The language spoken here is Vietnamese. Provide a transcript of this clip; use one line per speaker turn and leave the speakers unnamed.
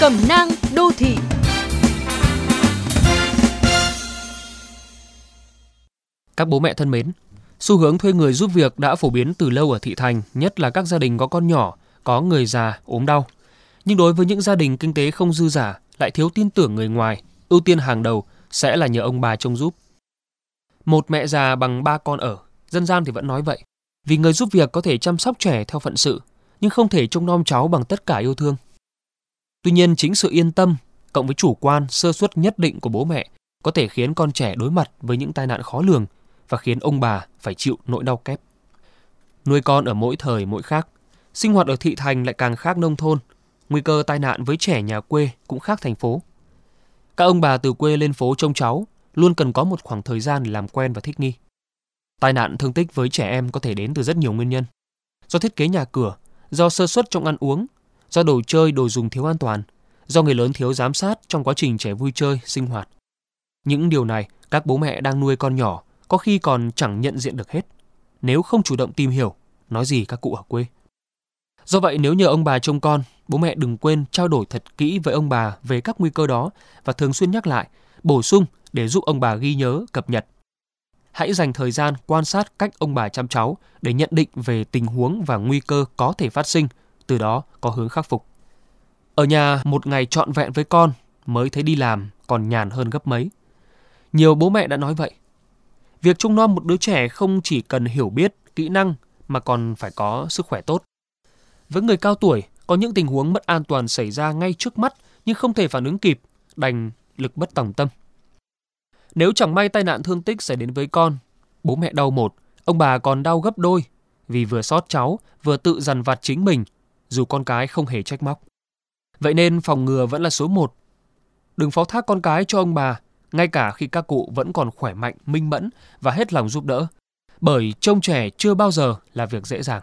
Cẩm nang đô thị
Các bố mẹ thân mến, xu hướng thuê người giúp việc đã phổ biến từ lâu ở thị thành, nhất là các gia đình có con nhỏ, có người già, ốm đau. Nhưng đối với những gia đình kinh tế không dư giả, lại thiếu tin tưởng người ngoài, ưu tiên hàng đầu sẽ là nhờ ông bà trông giúp. Một mẹ già bằng ba con ở, dân gian thì vẫn nói vậy. Vì người giúp việc có thể chăm sóc trẻ theo phận sự, nhưng không thể trông nom cháu bằng tất cả yêu thương. Tuy nhiên chính sự yên tâm cộng với chủ quan, sơ suất nhất định của bố mẹ có thể khiến con trẻ đối mặt với những tai nạn khó lường và khiến ông bà phải chịu nỗi đau kép. Nuôi con ở mỗi thời mỗi khác, sinh hoạt ở thị thành lại càng khác nông thôn, nguy cơ tai nạn với trẻ nhà quê cũng khác thành phố. Các ông bà từ quê lên phố trông cháu luôn cần có một khoảng thời gian để làm quen và thích nghi. Tai nạn thương tích với trẻ em có thể đến từ rất nhiều nguyên nhân. Do thiết kế nhà cửa, do sơ suất trong ăn uống, do đồ chơi, đồ dùng thiếu an toàn, do người lớn thiếu giám sát trong quá trình trẻ vui chơi, sinh hoạt. Những điều này các bố mẹ đang nuôi con nhỏ có khi còn chẳng nhận diện được hết nếu không chủ động tìm hiểu, nói gì các cụ ở quê. Do vậy nếu nhờ ông bà trông con, bố mẹ đừng quên trao đổi thật kỹ với ông bà về các nguy cơ đó và thường xuyên nhắc lại, bổ sung để giúp ông bà ghi nhớ, cập nhật. Hãy dành thời gian quan sát cách ông bà chăm cháu để nhận định về tình huống và nguy cơ có thể phát sinh, từ đó có hướng khắc phục. Ở nhà một ngày trọn vẹn với con mới thấy đi làm còn nhàn hơn gấp mấy. Nhiều bố mẹ đã nói vậy. Việc trông nom một đứa trẻ không chỉ cần hiểu biết, kỹ năng mà còn phải có sức khỏe tốt. Với người cao tuổi, có những tình huống mất an toàn xảy ra ngay trước mắt nhưng không thể phản ứng kịp, đành lực bất tòng tâm. Nếu chẳng may tai nạn thương tích xảy đến với con, bố mẹ đau một, ông bà còn đau gấp đôi vì vừa sót cháu, vừa tự dằn vặt chính mình, dù con cái không hề trách móc. Vậy nên phòng ngừa vẫn là số một. Đừng phó thác con cái cho ông bà, ngay cả khi các cụ vẫn còn khỏe mạnh, minh mẫn và hết lòng giúp đỡ. Bởi trông trẻ chưa bao giờ là việc dễ dàng.